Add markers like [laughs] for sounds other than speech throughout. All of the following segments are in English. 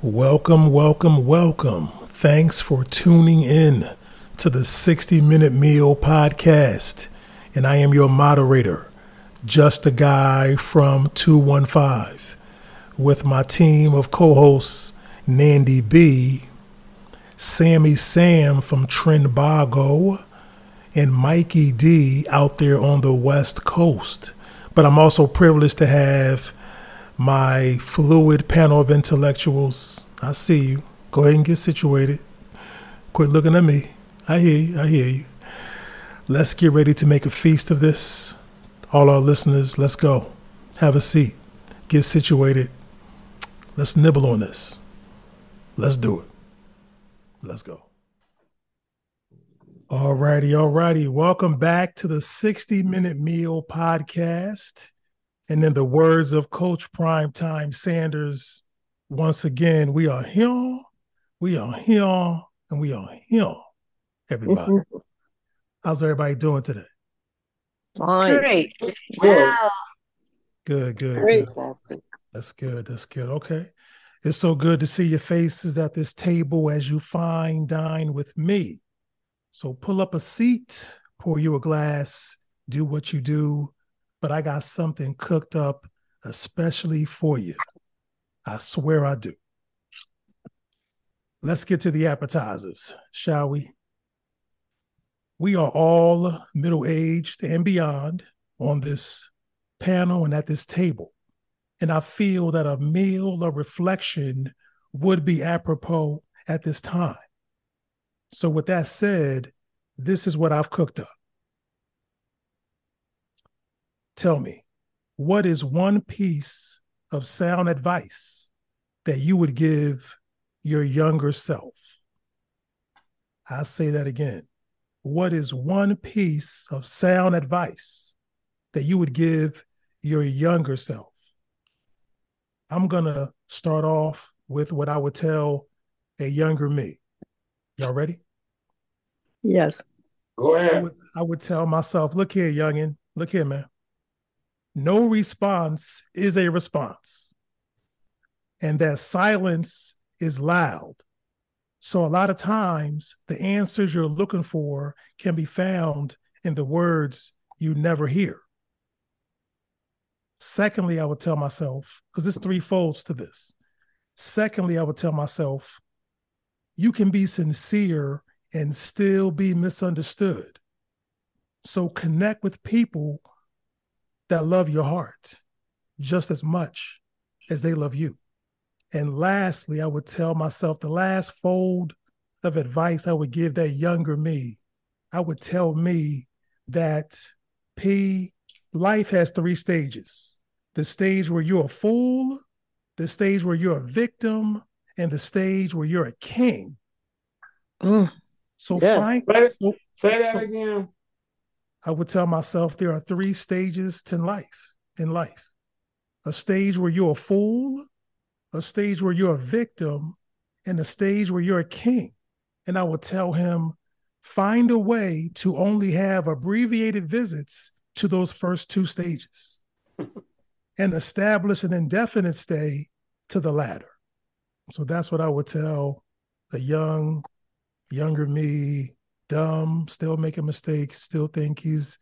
Welcome, welcome, welcome. Thanks for tuning in to the 60 Minute Meal Podcast. And I am your moderator, just a guy from 215, with my team of co hosts, Nandy B, Sammy Sam from Trinbago, and Mikey D out there on the West Coast. But I'm also privileged to have my fluid panel of intellectuals. I see you. Go ahead and get situated. Quit looking at me. I hear you. I hear you. Let's get ready to make a feast of this. All our listeners, let's go. Have a seat. Get situated. Let's nibble on this. Let's do it. Let's go. All righty, all righty. Welcome back to the 60 Minute Meal Podcast. And in the words of Coach Primetime Sanders, once again, we are here, we are here, and we are here, everybody. [laughs] How's everybody doing today? Fine. Great. Good. Wow. Good, good. Great. good. That's good. That's good. Okay. It's so good to see your faces at this table as you fine dine with me. So pull up a seat, pour you a glass, do what you do, but I got something cooked up especially for you. I swear I do. Let's get to the appetizers, shall we? We are all middle aged and beyond on this panel and at this table. And I feel that a meal of reflection would be apropos at this time. So, with that said, this is what I've cooked up. Tell me, what is one piece of sound advice that you would give your younger self? I'll say that again. What is one piece of sound advice that you would give your younger self? I'm going to start off with what I would tell a younger me. Y'all ready? Yes. Go I ahead. would, I would tell myself, look here, youngin, look here, man. No response is a response. And that silence is loud. So a lot of times the answers you're looking for can be found in the words you never hear. Secondly, I would tell myself, because there's three folds to this. Secondly, I would tell myself, you can be sincere and still be misunderstood. So connect with people that love your heart just as much as they love you. And lastly, I would tell myself the last fold of advice I would give that younger me. I would tell me that P, life has three stages the stage where you're a fool, the stage where you're a victim, and the stage where you're a king. Mm. So Yes. find, Say, so say that again. I would tell myself there are three stages to life in life. A stage where you're a fool, a stage where you're a victim, and a stage where you're a king. And I would tell him, find a way to only have abbreviated visits to those first two stages [laughs] and establish an indefinite stay to the latter. So that's what I would tell a young, younger me, dumb, still making mistakes, still think he's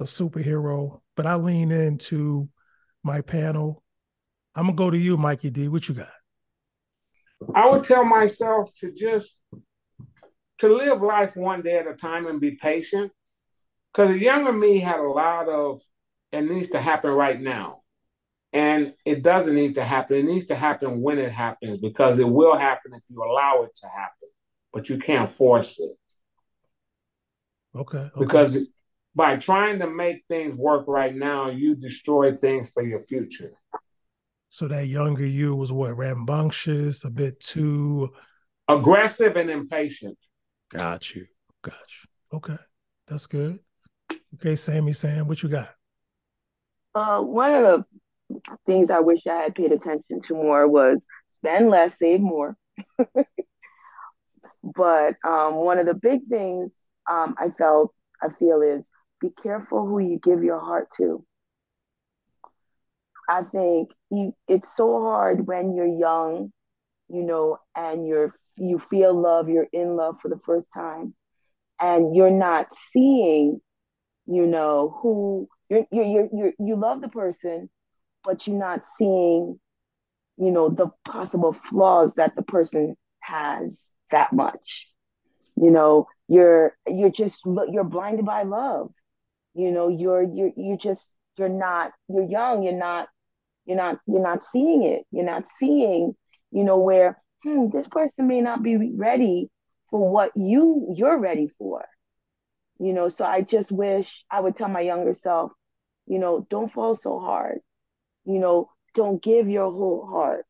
a superhero. But I lean into my panel. I'm gonna go to you, Mikey D. What you got? I would tell myself to just to live life one day at a time and be patient. Because the younger me had a lot of it needs to happen right now. And it doesn't need to happen. It needs to happen when it happens because it will happen if you allow it to happen. But you can't force it. Okay. okay. Because by trying to make things work right now, you destroy things for your future. so that younger you was what rambunctious, a bit too. Aggressive and impatient. Got you. Got you. Okay, that's good. Okay, Sammy Sam, what you got? Uh, one of the things I wish I had paid attention to more was spend less, save more. [laughs] but um, one of the big things um, I felt, I feel is be careful who you give your heart to. I think you, it's so hard when you're young you know, and you're you feel love, you're in love for the first time, and you're not seeing, you know, who you're you're you're, you're you love the person, but you're not seeing, you know, the possible flaws that the person has that much. You know, you're you're just you're blinded by love. You know, you're you're you just you're not you're young, you're not you're not you're not seeing it. You're not seeing, you know, where hmm, this person may not be ready for what you you're ready for. You know, so I just wish I would tell my younger self, you know, don't fall so hard. You know, don't give your whole heart.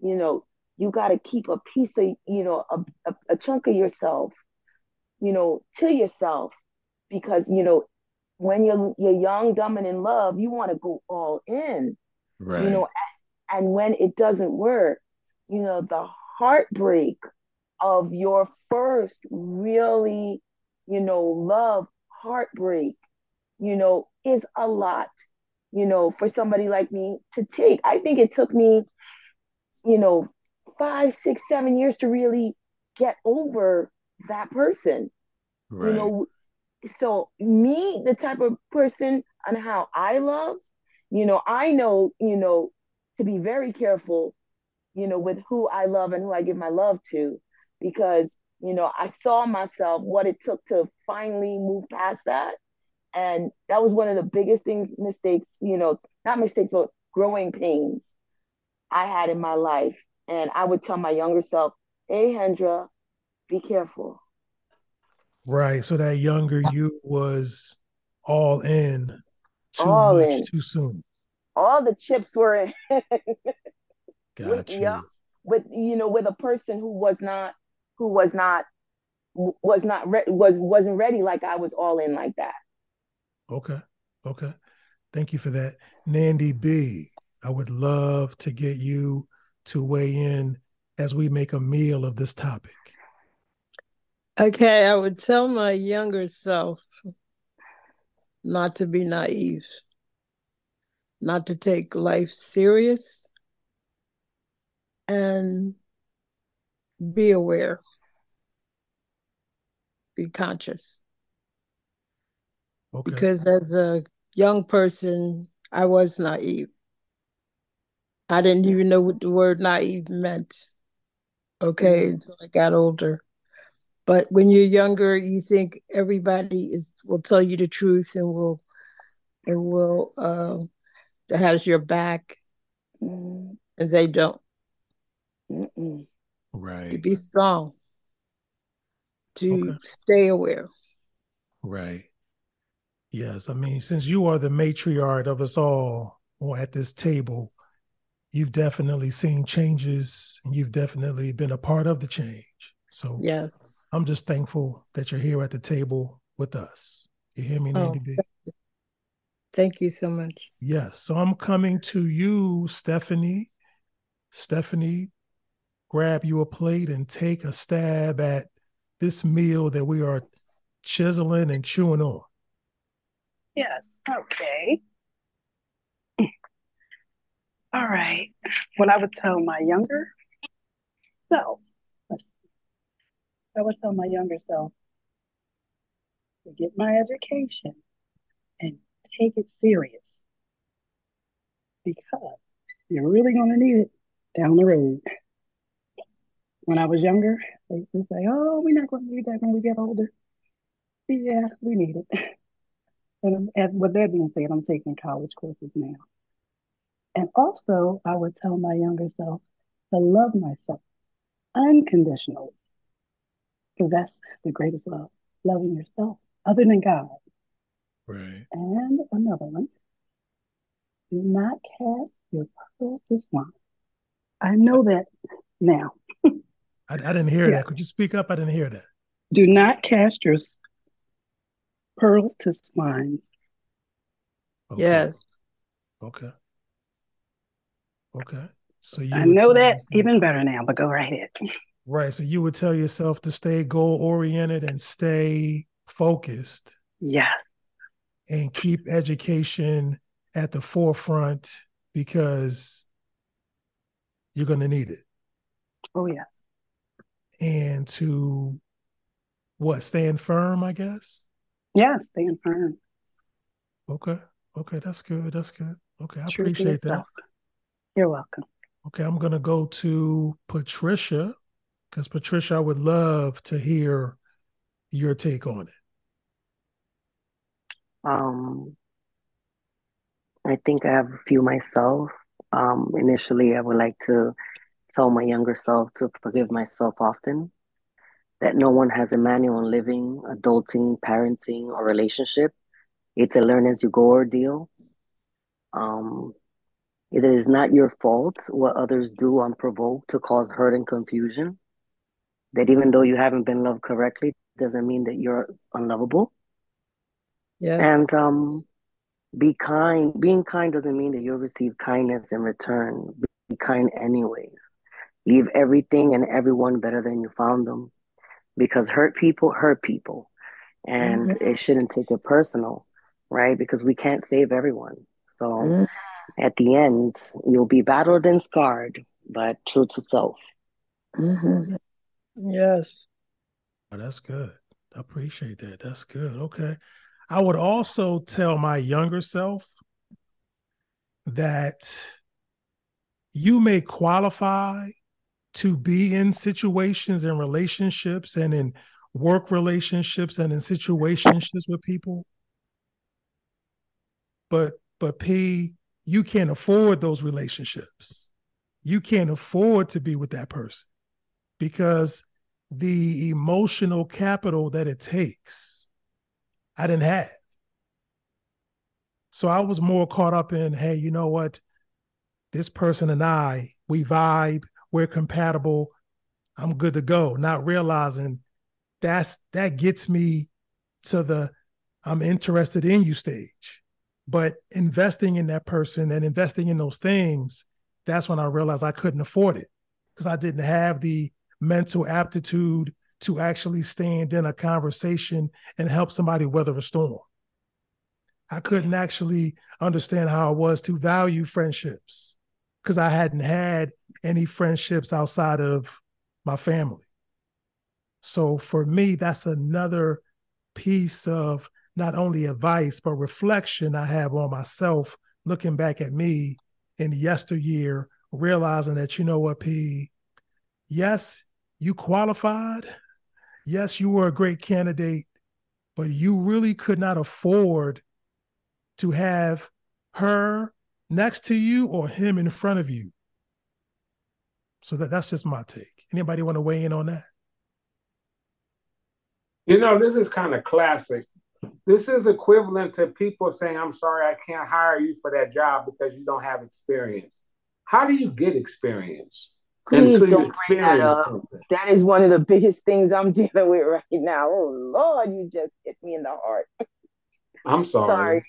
You know, you got to keep a piece of, you know, a, a, a chunk of yourself, you know, to yourself because, you know, when you're you're young, dumb, and in love, you want to go all in. Right. You know, and when it doesn't work, you know, the heartbreak of your first really, you know, love heartbreak, you know, is a lot, you know, for somebody like me to take. I think it took me, you know, five, six, seven years to really get over that person. Right. You know, so me, the type of person and how I love, you know, I know, you know, to be very careful, you know, with who I love and who I give my love to, because, you know, I saw myself what it took to finally move past that. And that was one of the biggest things, mistakes, you know, not mistakes, but growing pains I had in my life. And I would tell my younger self, hey, Hendra, be careful. Right. So that younger uh, you was all in too All much in. too soon. All the chips were in. [laughs] With, you. yeah, with you know, with a person who was not, who was not, was not re- was wasn't ready like I was all in like that. Okay. Okay. Thank you for that. Nandy B, I would love to get you to weigh in as we make a meal of this topic. Okay, I would tell my younger self not to be naive, not to take life serious, and be aware, be conscious. Okay. Because as a young person, I was naive. I didn't even know what the word naive meant. Okay, Mhm. until I got older. But when you're younger, you think everybody is will tell you the truth and will and will uh, has your back, Mm, and they don't. mm-mm. To be strong, to Okay. stay aware. Right. Yes. I mean, since you are the matriarch of us all or at this table, you've definitely seen changes and you've definitely been a part of the change. So Yes. I'm just thankful that you're here at the table with us. You hear me, Oh, Nandy B? Thank you so much. Yes. So I'm coming to you, Stephanie. Stephanie, grab you a plate and take a stab at this meal that we are chiseling and chewing on. Yes. Okay. All right. What I would tell my younger self, let's see. I would tell my younger self to get my education and take it serious because you're really going to need it down the road. When I was younger, they used to say, oh, we're not going to need that when we get older. Yeah, we need it. And, and with that being said, I'm taking college courses now. And also, I would tell my younger self to love myself unconditionally, because that's the greatest love, loving yourself other than God. Right. And another one, do not cast your pearls to swine. I know that now. [laughs] I, I didn't hear Yeah. that. Could you speak up? I didn't hear that. Do not cast your pearls to swines. Okay. Yes. Okay. Okay. So you I know that yourself- even better now, but go right ahead. [laughs] Right. So you would tell yourself to stay goal oriented and stay focused Yes. and keep education at the forefront because you're going to need it. Oh yes. And to what, stand firm, I guess? Yeah, stand firm. Okay. Okay, that's good. That's good. Okay, I True to appreciate that. You're welcome. Okay, I'm gonna go to Patricia because Patricia, I would love to hear your take on it. Um, I think I have a few myself. Um, initially, I would like to tell my younger self to forgive myself often, that no one has a manual on living, adulting, parenting, or relationship. It's a learn as you go ordeal. Um, it is not your fault what others do unprovoked to cause hurt and confusion. That even though you haven't been loved correctly, doesn't mean that you're unlovable. Yes. And um, be kind. Being kind doesn't mean that you'll receive kindness in return. Be kind anyways. Leave everything and everyone better than you found them. Because hurt people hurt people. And Mhm. it shouldn't take it personal, right? Because we can't save everyone. So Mhm. at the end, you'll be battered and scarred, but true to self. Mhm. Yes. Oh, that's good. I appreciate that. That's good. Okay. I would also tell my younger self that you may qualify to be in situations and relationships and in work relationships and in situationships with people. But but P, you can't afford those relationships. You can't afford to be with that person because the emotional capital that it takes, I didn't have. So I was more caught up in, hey, you know what? This person and I, we vibe, we're compatible. I'm good to go. Not realizing that's that gets me to the I'm interested in you stage. But investing in that person and investing in those things, that's when I realized I couldn't afford it because I didn't have the mental aptitude to actually stand in a conversation and help somebody weather a storm. I couldn't actually understand how it was to value friendships because I hadn't had any friendships outside of my family. So for me, that's another piece of not only advice, but reflection I have on myself, looking back at me in yesteryear, realizing that, you know what, P, yes, you qualified. Yes, you were a great candidate, but you really could not afford to have her next to you or him in front of you. So that, that's just my take. Anybody want to weigh in on that? You know, this is kind of classic. This is equivalent to people saying, I'm sorry, I can't hire you for that job because you don't have experience. How do you get experience? Please don't bring that up. something? That is one of the biggest things I'm [laughs] dealing with right now. Oh Lord, you just hit me in the heart. [laughs] I'm sorry. Sorry.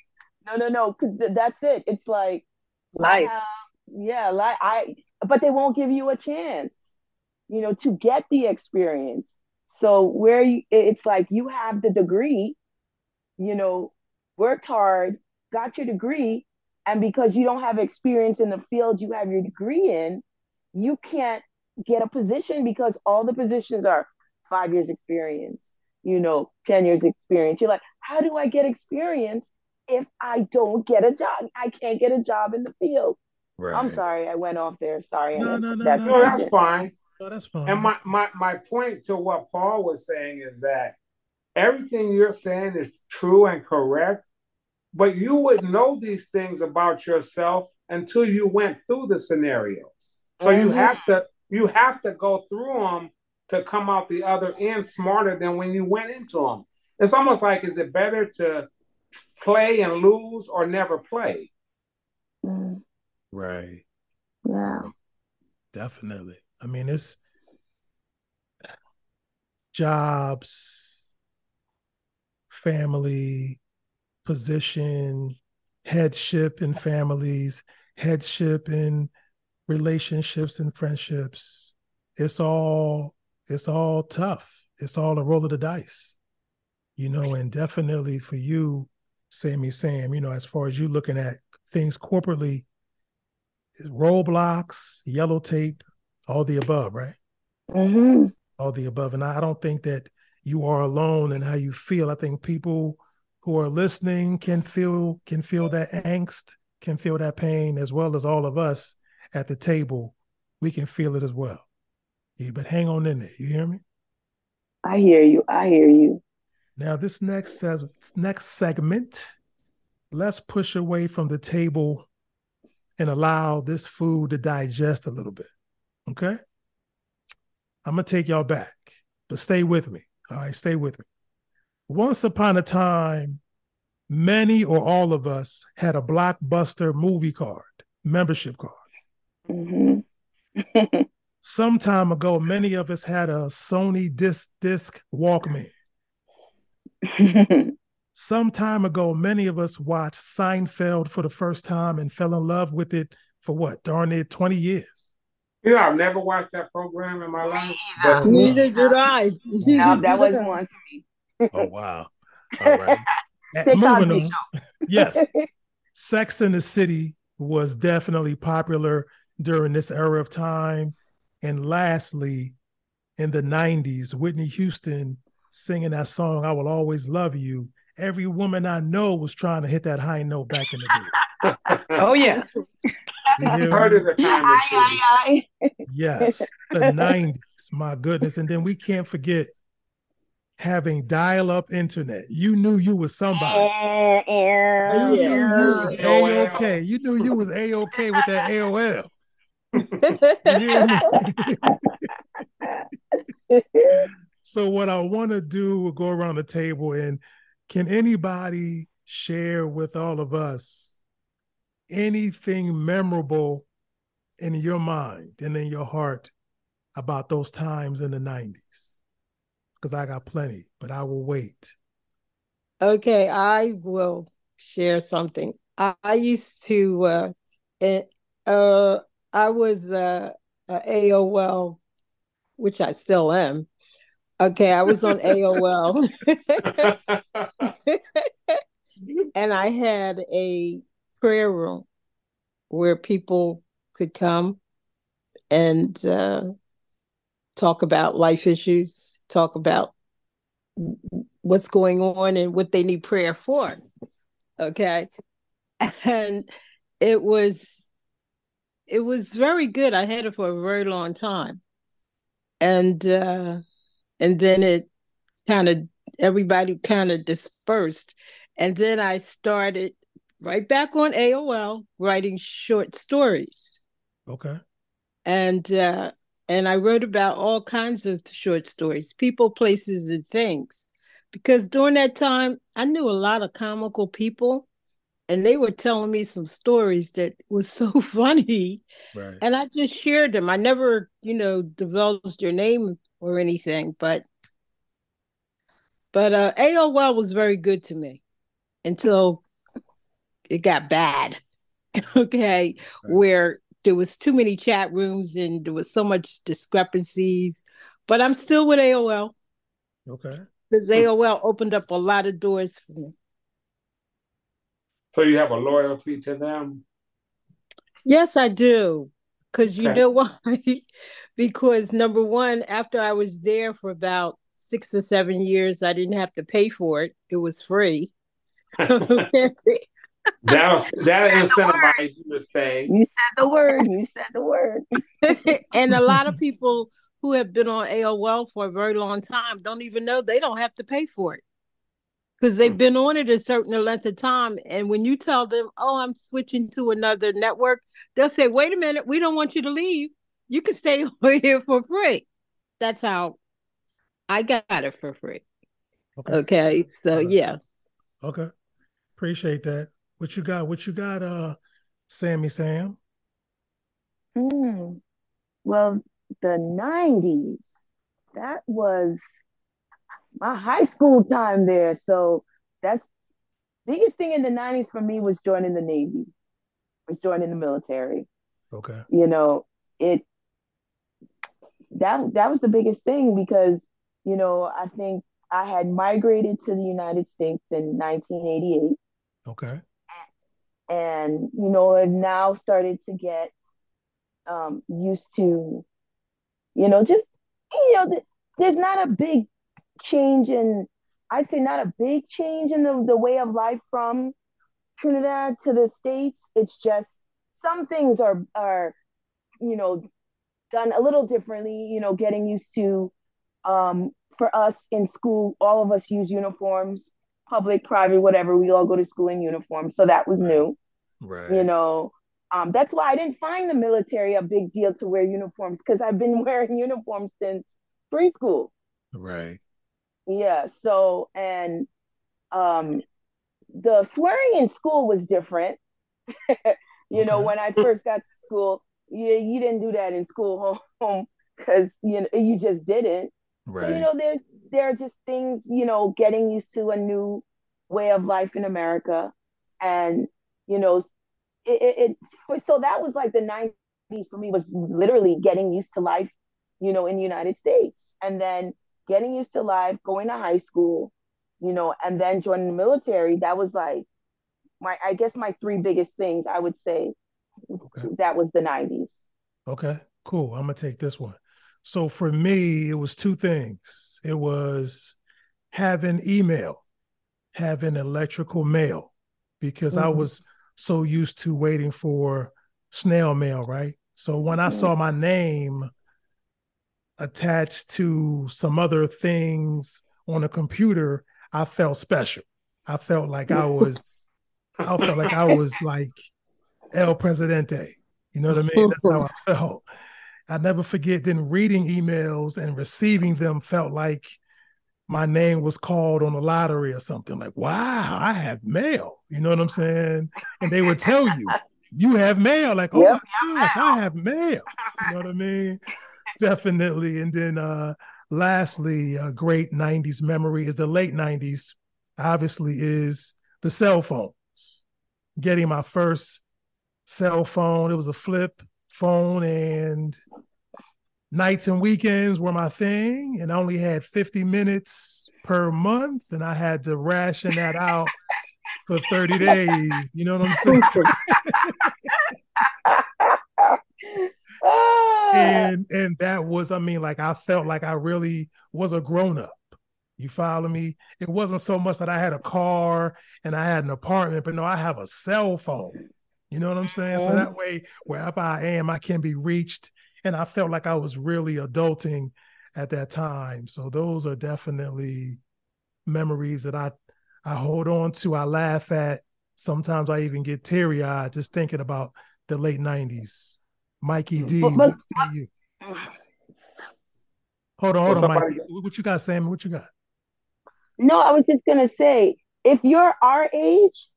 No, no, no. 'cause th- that's it. It's like Life. have, yeah, like I, but they won't give you a chance, you know, to get the experience. So where you, it's like you have the degree, you know, worked hard, got your degree, and because you don't have experience in the field you have your degree in, you can't get a position because all the positions are five years experience, you know, 10 years experience. You're like, how do I get experience if I don't get a job? I can't get a job in the field. I'm sorry, I went off there. Sorry. No, and no, that's, no, that's no, No, no. that's fine. Oh, that's fine. And my, my, my point to what Paul was saying is that everything you're saying is true and correct, but you would know these things about yourself until you went through the scenarios. So you Mhm. have to you have to go through them to come out the other end smarter than when you went into them. It's almost like is it better to play and lose or never play? Mm, right. yeah. Definitely. I mean, it's jobs, family, position, headship in families, headship in relationships and friendships. It's all it's all tough. It's all a roll of the dice. You know, and definitely for you, Sammy Sam, you know, as far as you looking at things corporately, roadblocks, yellow tape, all the above, right? Mm-hmm. all the above. And I don't think that you are alone in how you feel. I think people who are listening can feel can feel that angst, can feel that pain, as well as all of us at the table. We can feel it as well. Yeah, but hang on in there. You hear me? I hear you. I hear you. Now, this next says next segment, let's push away from the table and allow this food to digest a little bit. Okay. I'm gonna take y'all back, but stay with me. All right, stay with me. Once upon a time, many or all of us had a blockbuster movie card, membership card. Mm-hmm. [laughs] Some time ago, many of us had a Sony disc disc Walkman. [laughs] Some time ago, many of us watched Seinfeld for the first time and fell in love with it for what, darn it, 20 years. You know, I've never watched that program in my life. But Neither did I. Neither Now, that was I. one for me. Oh, wow. All right. Say Moving on. Yes. [laughs] Sex in the City was definitely popular during this era of time. And lastly, in the 90s, Whitney Houston singing that song, I Will Always Love You. Every woman I know was trying to hit that high note back in the day. [laughs] Oh yes. You hear of the time. Aye, aye, aye. Yes, the [laughs] 90s, my goodness. And then we can't forget having dial up internet. You knew you was somebody. Yeah, You knew you was A OK. You knew you was A OK with that AOL. [laughs] So what I want to do, we'll go around the table and can anybody share with all of us anything memorable in your mind and in your heart about those times in the 90s? Because I got plenty, but I will wait. Okay, I will share something. I, I used to uh eh, uh I was uh a AOL, which I still am. Okay, I was on AOL [laughs] and I had a prayer room where people could come and uh talk about life issues, talk about what's going on and what they need prayer for. Okay. And it was it was very good. I had it for a very long time. And uh and then it kind of everybody kind of dispersed. And then I started right back on AOL writing short stories Okay. and uh, and I wrote about all kinds of short stories, people, places, and things. Because during that time, I knew a lot of comical people, and they were telling me some stories that was so [laughs] funny, Right. and I just shared them. I never, you know, divulged their name or anything, but but uh, AOL was very good to me until it got bad. [laughs] okay, where there was too many chat rooms and there was so much discrepancies. But I'm still with AOL Okay. because AOL opened up a lot of doors for me. So you have a loyalty to them. Yes, I do. Because you Okay. know [laughs] why? because number one, after I was there for about six or seven years, I didn't have to pay for it. It was free. [laughs] That'll that'll incentivize you to stay. You said the word. You said the word. [laughs] and a lot of people who have been on AOL for a very long time don't even know they don't have to pay for it because they've been on it a certain length of time. And when you tell them, "Oh, I'm switching to another network," they'll say, "Wait a minute, we don't want you to leave. You can stay [laughs] over here for free." That's how I got it for free. Okay. Okay, so Okay. yeah. Okay. Appreciate that. What you got? What you got, uh, Sammy Sam? Hmm. Well, the 90s, that was my high school time there. So that's biggest thing in the 90s for me was joining the Navy, was joining the military. Okay. You know, it that that was the biggest thing because, you know, I think I had migrated to the United States in 1988 Okay. and you know have now started to get um, used to you know just you know, there's not a big change in, I'd say not a big change in the, the way of life from Trinidad to the States. It's just some things are, are, you know, done a little differently, you know, getting used to, um, for us in school, all of us use uniforms, public, private, whatever. We all go to school in uniform. So that was new. Right. You know, um, that's why I didn't find the military a big deal to wear uniforms because I've been [laughs] wearing uniforms since preschool. Right. Yeah. So, and um, the swearing in school was different. [laughs] you know, when I first got to school, yeah, you didn't do that in school [laughs] home because you know you just didn't. So, you know, there there are just things, you know, getting used to a new way of life in America, and you know, it, it, it so that was like the 90s for me was literally getting used to life, you know, in the United States, and then getting used to life, going to high school, you know, and then joining the military. That was like my, I guess, my three biggest things. I would say Okay. that was the 90s. Okay. Cool. I'm gonna take this one. So for me, it was two things. It was having email, having electrical mail, because I Mhm. was so used to waiting for snail mail, right? So when I Mhm. saw my name attached to some other things on a computer, I felt special. I felt like I was, I felt like I was like El Presidente. You know what I mean? That's how I [laughs] felt. I never forget then reading emails and receiving them felt like my name was called on the lottery or something. Like, wow, I have mail. You know what I'm saying? And they would tell you, you have mail. Like, oh Yep, my gosh, I have mail. You know what I mean? [laughs] Definitely. And then uh lastly, a great 90s memory is the late 90s, obviously, is the cell phones. Getting my first cell phone. It was a flip phone and nights and weekends were my thing and I only had 50 minutes per month and I had to ration that out for 30 days. You know what I'm [laughs] saying? [laughs] and and that was i mean like i felt like i really was a grown-up you follow me? It wasn't so much that i had a car and i had an apartment but no i have a cell phone. You know what i'm saying? So Mhm. that way wherever i am i can be reached. And i felt like i was really adulting at that time. So those are definitely memories that i i hold on to i laugh at. Sometimes i even get teary-eyed just thinking about the late 90s mikey d But- but- what you [sighs] Hold on, hold on, Mike. somebody- What what you got, Sam? What you got? No, I was just gonna say, if you're our age,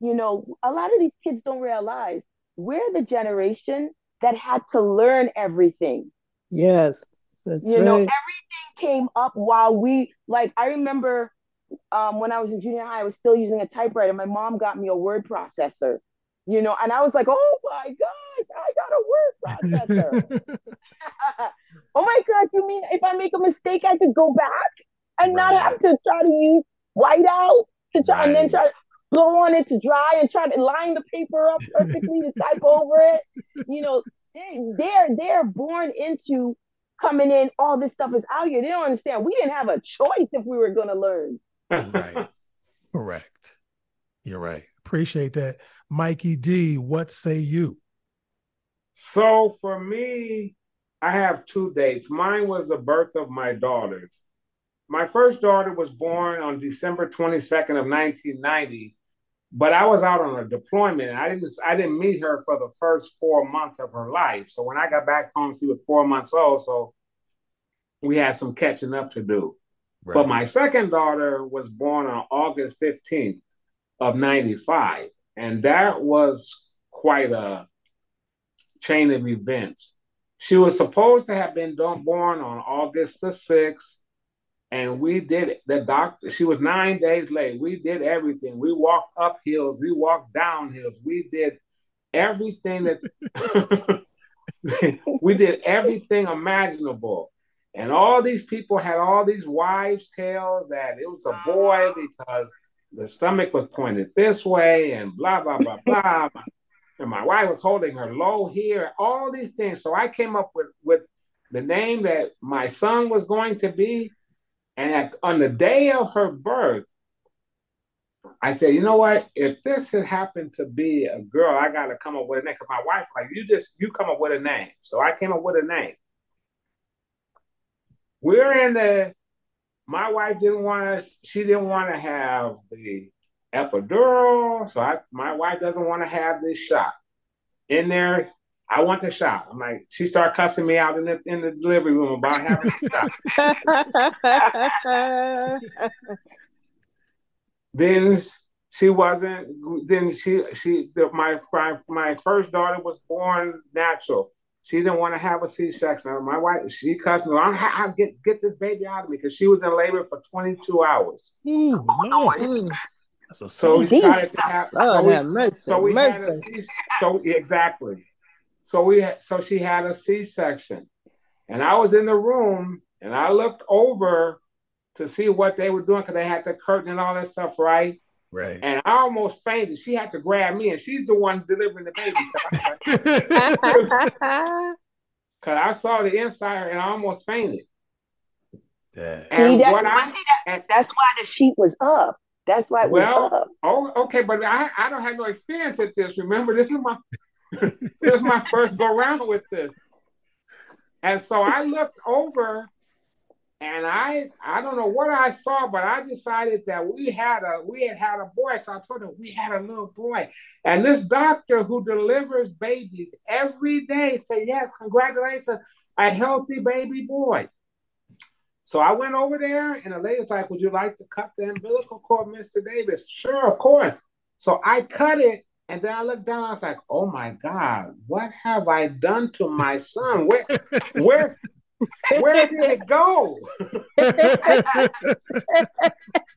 you know, a lot of these kids don't realize we're the generation that had to learn everything. Yes, that's You know, everything came up while we like I remember um when I was in junior high, I was still using a typewriter. My mom got me a word processor, you know, and I was like, oh my gosh, I got a word processor. [laughs] oh my God, you mean if I make a mistake, I could go back and not have to try to use whiteout to try and then try to blow on it to dry and try to line the paper up [laughs] perfectly to type over it. You know, they, they're they're born into coming in. All this stuff is out here. They don't understand. We didn't have a choice if we were going to learn. [laughs] right. Correct. You're right. Appreciate that. Mikey D, what say you? So for me, I have two dates. Mine was the birth of my daughters. My first daughter was born on December 22nd of 1990, but I was out on a deployment and I didn't I didn't meet her for the first four months of her life. So when I got back home, she was four months old. So we had some catching up to do. But my second daughter was born on August 15th of 95. And that was quite a chain of events. She was supposed to have been born on August the 6th. And we did it. The doctor, she was nine days late. We did everything. We walked up hills, we walked down hills, we did everything that [laughs] we did everything imaginable. And all these people had all these wives' tales that it was a boy because the stomach was pointed this way and blah, blah, blah, blah. And my wife was holding her low here, all these things. So I came up with, with the name that my son was going to be. And at, on the day of her birth, I said, you know what? If this had happened to be a girl, I got to come up with a name. Cause my wife, like, you just you come up with a name. So I came up with a name. We're in the. My wife didn't want to. She didn't want to have the epidural. So I, my wife doesn't want to have this shot. In there, I want the shot. I'm like, she started cussing me out in the in the delivery room about having the shot. [laughs] then she wasn't. Then she she the, my my my first daughter was born natural. She didn't want to have a C-section. My wife, she cussed me. I, I get get this baby out of me because she was in labor for 22 hours. Ooh, Lord. That's a so we decided to have. Oh, so we, mercy, so we mercy. had a C. So exactly. So we had, so she had a C-section, and I was in the room and I looked over to see what they were doing because they had the curtain and all that stuff, right? Right. And I almost fainted. She had to grab me, and she's the one delivering the baby. [laughs] Because I saw the inside and I almost fainted. And see, that, what I, see that, that's why the sheet was up. That's why it well, was up. Oh, okay, but I, I don't have no experience at this. Remember, this is my [laughs] this is my first go round with this. And so I looked over and I I don't know what I saw, but I decided that we had a we had had a boy. So I told her we had a little boy. And this doctor who delivers babies every day said, Yes, congratulations, a healthy baby boy. So I went over there and the lady was like, Would you like to cut the umbilical cord, Mr. Davis? Sure, of course. So I cut it and then I looked down, I was like, oh my God, what have I done to my son? Where where where did it go?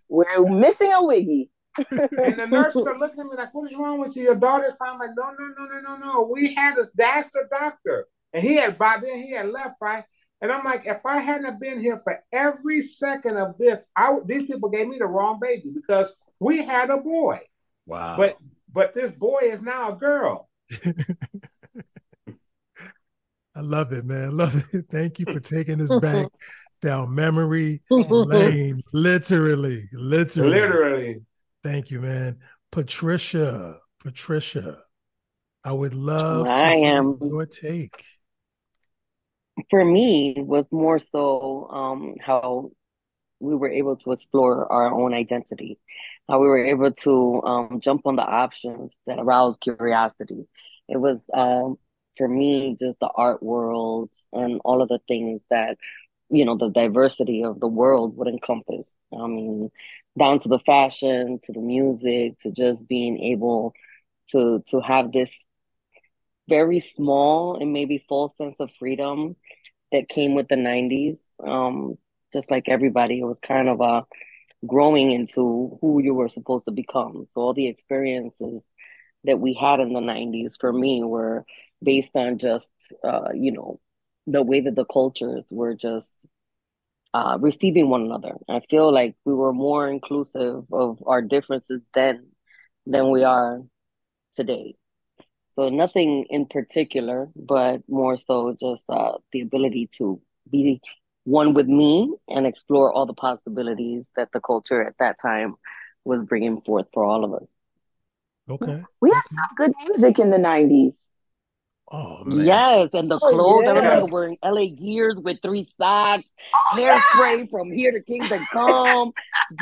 We're missing a wiggy. and the nurse started looking at me like, what is wrong with you? Your daughter's fine. I'm like, no, no, no, no, no, no. We had a that's the doctor. And he had by then he had left, right? And I'm like, if I hadn't been here for every second of this, I these people gave me the wrong baby because we had a boy. Wow. But but this boy is now a girl. [laughs] I love it, man. I [laughs] love it. Thank you for taking us back [laughs] down memory [laughs] lane. Literally, literally. Literally. Thank you, man. Patricia, Patricia, I would love I to am your take. For me, was more so um, how we were able to explore our own identity how we were able to um, jump on the options that aroused curiosity. It was um, for me just the art worlds and all of the things that you know the diversity of the world would encompass. I mean, down to the fashion, to the music, to just being able to to have this very small and maybe full sense of freedom that came with the 90s um, just like everybody it was kind of a growing into who you were supposed to become. So all the experiences that we had in the 90s for me were based on just uh, you know the way that the cultures were just uh, receiving one another. I feel like we were more inclusive of our differences then than we are today. So nothing in particular, but more so just uh, the ability to be one with me and explore all the possibilities that the culture at that time was bringing forth for all of us. Okay. We had some good music in the 90s. Oh man. Yes, and the oh, clothes. Yes. I remember wearing LA Gears with three socks, oh, hairspray yes. from here to Kingdom Come.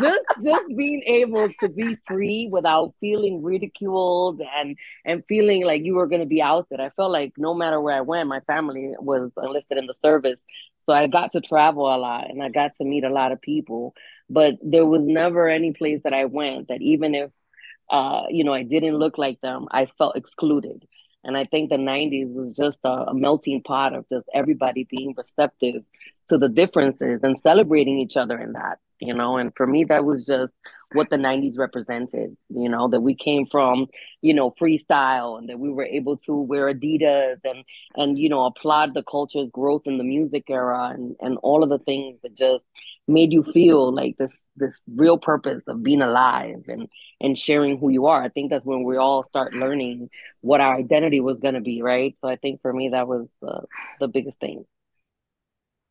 just just being able to be free without feeling ridiculed and and feeling like you were gonna be ousted. I felt like no matter where I went, my family was enlisted in the service. So I got to travel a lot and I got to meet a lot of people. But there was never any place that I went that even if uh, you know, I didn't look like them, I felt excluded and I think the 90s was just a, a, melting pot of just everybody being receptive to the differences and celebrating each other in that, you know. And for me, that was just what the 90s represented, you know, that we came from, you know, freestyle and that we were able to wear Adidas and, and you know, applaud the culture's growth in the music era and, and all of the things that just made you feel like this this real purpose of being alive and and sharing who you are i think that's when we all start learning what our identity was going to be right so i think for me that was the the biggest thing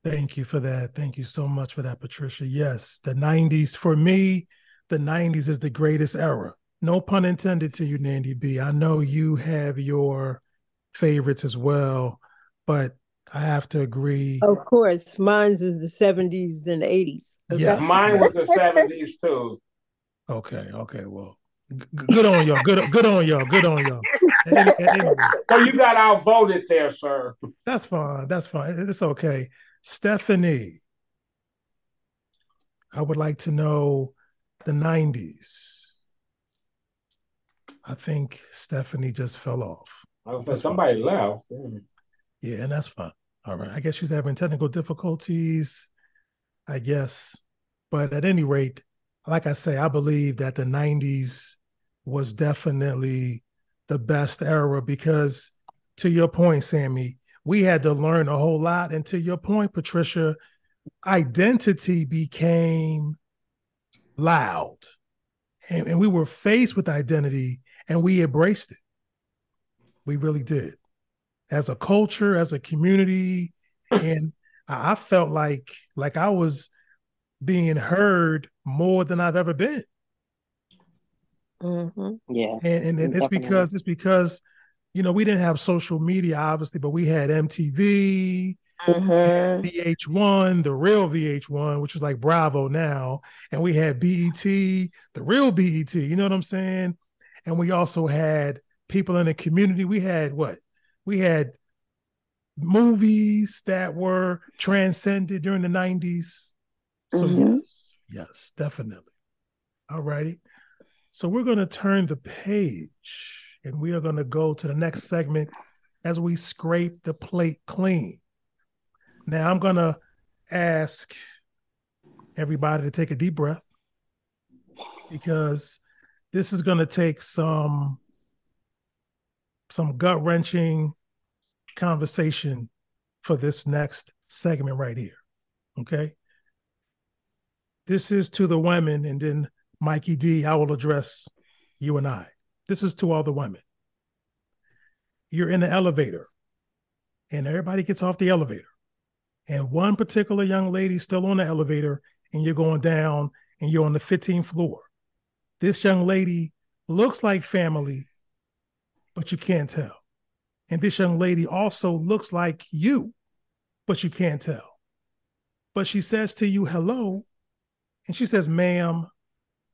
Thank you for that. Thank you so much for that, Patricia. Yes, the 90s, for me, the 90s is the greatest era. No pun intended to you, Nandy B. I know you have your favorites as well, but I have to agree. Of course, mine's is the 70s and 80s. Okay? Yes. Mine was the [laughs] 70s too. Okay, okay, well, g- good on y'all. Good, good on y'all. Good on y'all. Anyway. So you got outvoted there, sir. That's fine. That's fine. It's okay. Stephanie, I would like to know the 90s. I think Stephanie just fell off. Oh, that's somebody fine. left. Yeah, and that's fine. All right. I guess she's having technical difficulties, I guess. But at any rate, like I say, I believe that the 90s was definitely the best era because, to your point, Sammy, we had to learn a whole lot. And to your point, Patricia, identity became loud. And, and we were faced with identity and we embraced it. We really did. As a culture, as a community. [laughs] And I felt like like I was being heard more than I've ever been. Mm-hmm. Yeah. And, and, and it's because it's because you know, we didn't have social media, obviously, but we had MTV, mm-hmm. VH1, the real VH1, which was like Bravo now, and we had BET, the real BET. You know what I'm saying? And we also had people in the community. We had what? We had movies that were transcended during the 90s. So mm-hmm. yes, yes, definitely. All righty. So we're going to turn the page and we are going to go to the next segment as we scrape the plate clean. Now, I'm going to ask everybody to take a deep breath because this is going to take some some gut wrenching conversation for this next segment right here. Okay. This is to the women, and then Mikey D, I will address you and I. This is to all the women. You're in the elevator, and everybody gets off the elevator. And one particular young lady still on the elevator, and you're going down, and you're on the 15th floor. This young lady looks like family, but you can't tell. And this young lady also looks like you, but you can't tell. But she says to you, hello. And she says, ma'am,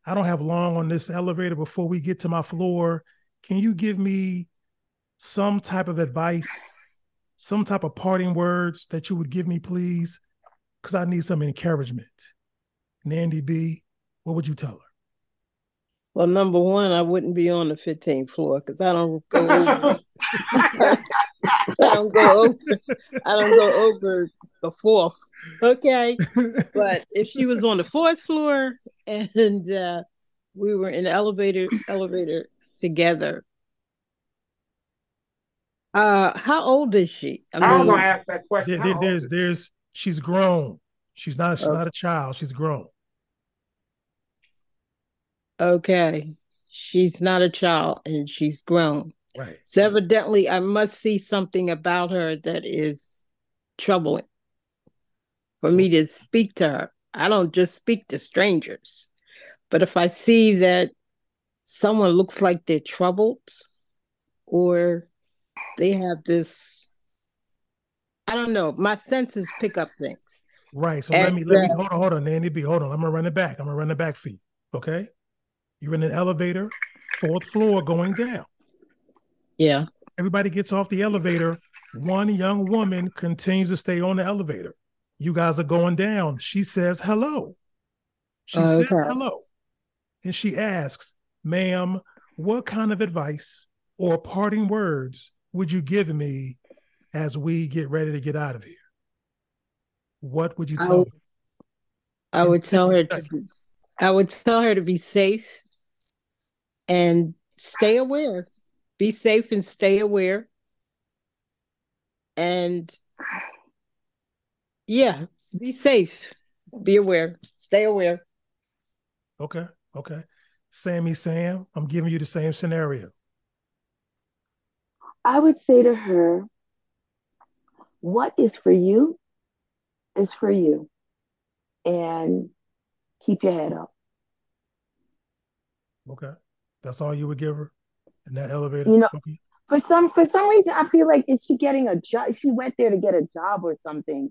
I don't have long on this elevator before we get to my floor. Can you give me some type of advice, some type of parting words that you would give me, please? Because I need some encouragement. Nandy B, what would you tell her? Well, number one, I wouldn't be on the 15th floor because I don't go over. [laughs] [laughs] I don't go over. I don't go over the fourth. Okay, but if she was on the fourth floor and uh, we were in the elevator elevator together. Uh, how old is she? I, I was gonna ask that question. There, there's, there's, she's grown. She's not, she's okay. not a child. She's grown. Okay, she's not a child and she's grown. Right. So evidently, I must see something about her that is troubling for me to speak to her. I don't just speak to strangers. But if I see that someone looks like they're troubled or they have this, I don't know, my senses pick up things. Right. So and, let me let me hold on, hold on, Nandy B. Hold on. I'm gonna run it back. I'm gonna run it back for you. Okay. You're in an elevator, fourth floor going down. Yeah. Everybody gets off the elevator. One young woman continues to stay on the elevator. You guys are going down. She says hello. She says hello. And she asks, Ma'am, what kind of advice or parting words would you give me as we get ready to get out of here? What would you tell I me? I would tell her seconds. to I would tell her to be safe and stay aware. Be safe and stay aware. And yeah, be safe. Be aware. Stay aware. Okay. Okay. Sammy Sam, I'm giving you the same scenario. I would say to her, what is for you is for you. And keep your head up. Okay. That's all you would give her in that elevator? You know, okay. for some for some reason I feel like if she getting a job, she went there to get a job or something,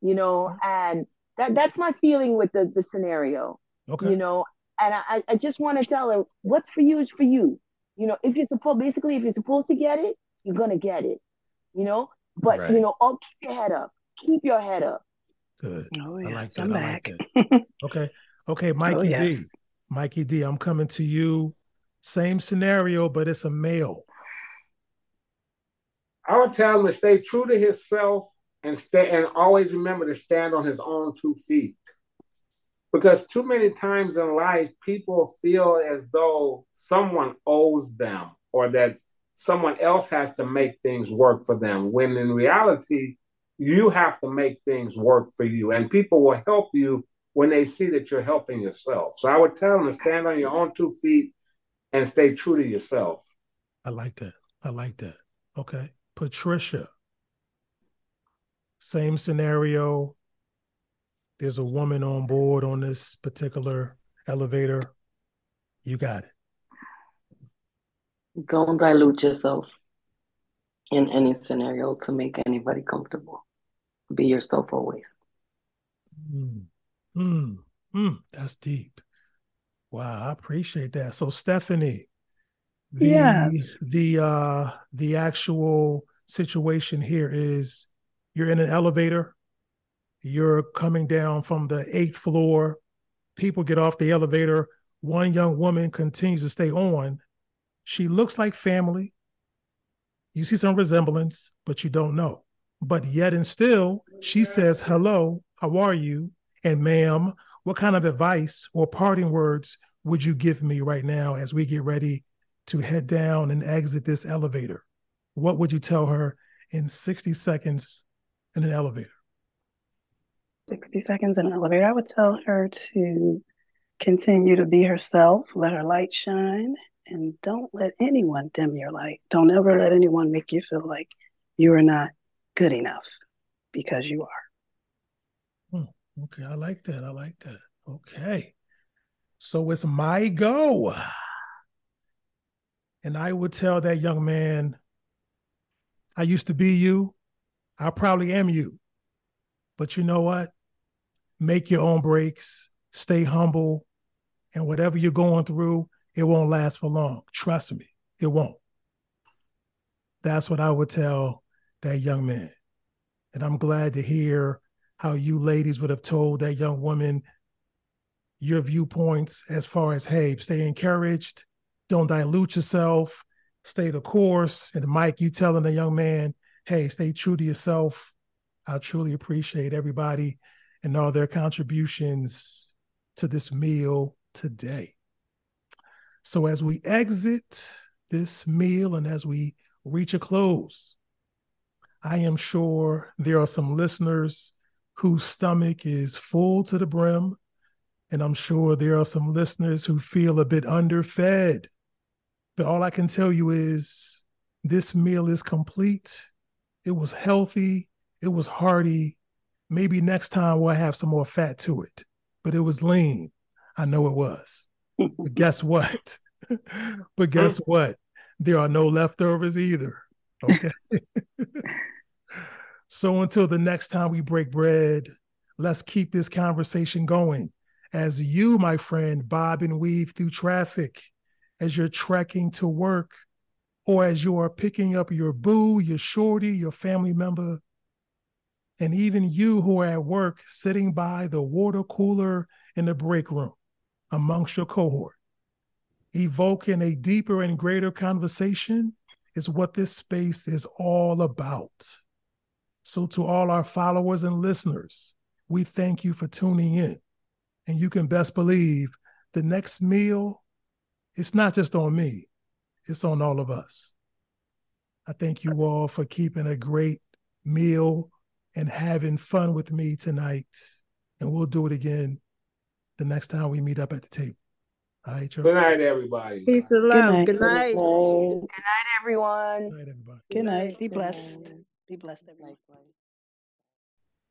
you know, and that that's my feeling with the the scenario. Okay. You know, and I, I just want to tell her what's for you is for you. You know, if you're supposed basically if you're supposed to get it, you're gonna get it. You know, but Right. you know, oh keep your head up. Keep your head up. Good. Oh, I like that. I'm I back. like that. [laughs] Okay. Okay, Mikey oh, D. Mikey D, I'm coming to you. Same scenario, but it's a male. I would tell him to stay true to himself and stay and always remember to stand on his own two feet. Because too many times in life, people feel as though someone owes them or that someone else has to make things work for them. When in reality, you have to make things work for you, and people will help you when they see that you're helping yourself. So I would tell them to stand on your own two feet and stay true to yourself. I like that. I like that. Okay. Patricia. Same scenario. There's a woman on board on this particular elevator. You got it. Don't dilute yourself in any scenario to make anybody comfortable. Be yourself always. Mm, mm, mm, that's deep. Wow, I appreciate that. So Stephanie, the Yes. the uh the actual situation here is you're in an elevator, you're coming down from the eighth floor, people get off the elevator, one young woman continues to stay on. She looks like family. You see some resemblance, but you don't know. But yet and still, she says, Hello, how are you? And ma'am, what kind of advice or parting words would you give me right now as we get ready to head down and exit this elevator? What would you tell her in 60 seconds in an elevator? 60 seconds in an elevator. I would tell her to continue to be herself, let her light shine, and don't let anyone dim your light. Don't ever let anyone make you feel like you are not good enough because you are. Okay, I like that. I like that. Okay. So it's my go. And I would tell that young man, I used to be you. I probably am you. But you know what? Make your own breaks, stay humble, and whatever you're going through, it won't last for long. Trust me, it won't. That's what I would tell that young man. And I'm glad to hear how you ladies would have told that young woman your viewpoints as far as hey stay encouraged don't dilute yourself stay the course and mike you telling the young man hey stay true to yourself. I truly appreciate everybody and all their contributions to this meal today. So as we exit this meal and as we reach a close i am sure there are some listeners whose stomach is full to the brim. And I'm sure there are some listeners who feel a bit underfed. But all I can tell you is this meal is complete. It was healthy. It was hearty. Maybe next time we'll have some more fat to it, but it was lean. I know it was. But [laughs] guess what? [laughs] but guess oh. what? There are no leftovers either. Okay. [laughs] So until the next time we break bread, let's keep this conversation going as you, my friend, bob and weave through traffic, as you're trekking to work, or as you are picking up your boo, your shorty, your family member, and even you who are at work sitting by the water cooler in the break room amongst your cohort. Evoking a deeper and greater conversation is what this space is all about. So, to all our followers and listeners, we thank you for tuning in. And you can best believe the next meal, it's not just on me, it's on all of us. I thank you all for keeping a great meal and having fun with me tonight. And we'll do it again the next time we meet up at the table. All right, Joe. Good night, everybody. Peace and love. night. Good night. Good night, everyone. Good night, everybody. Good night. Be Good blessed. Be blessed, everyone. Likewise.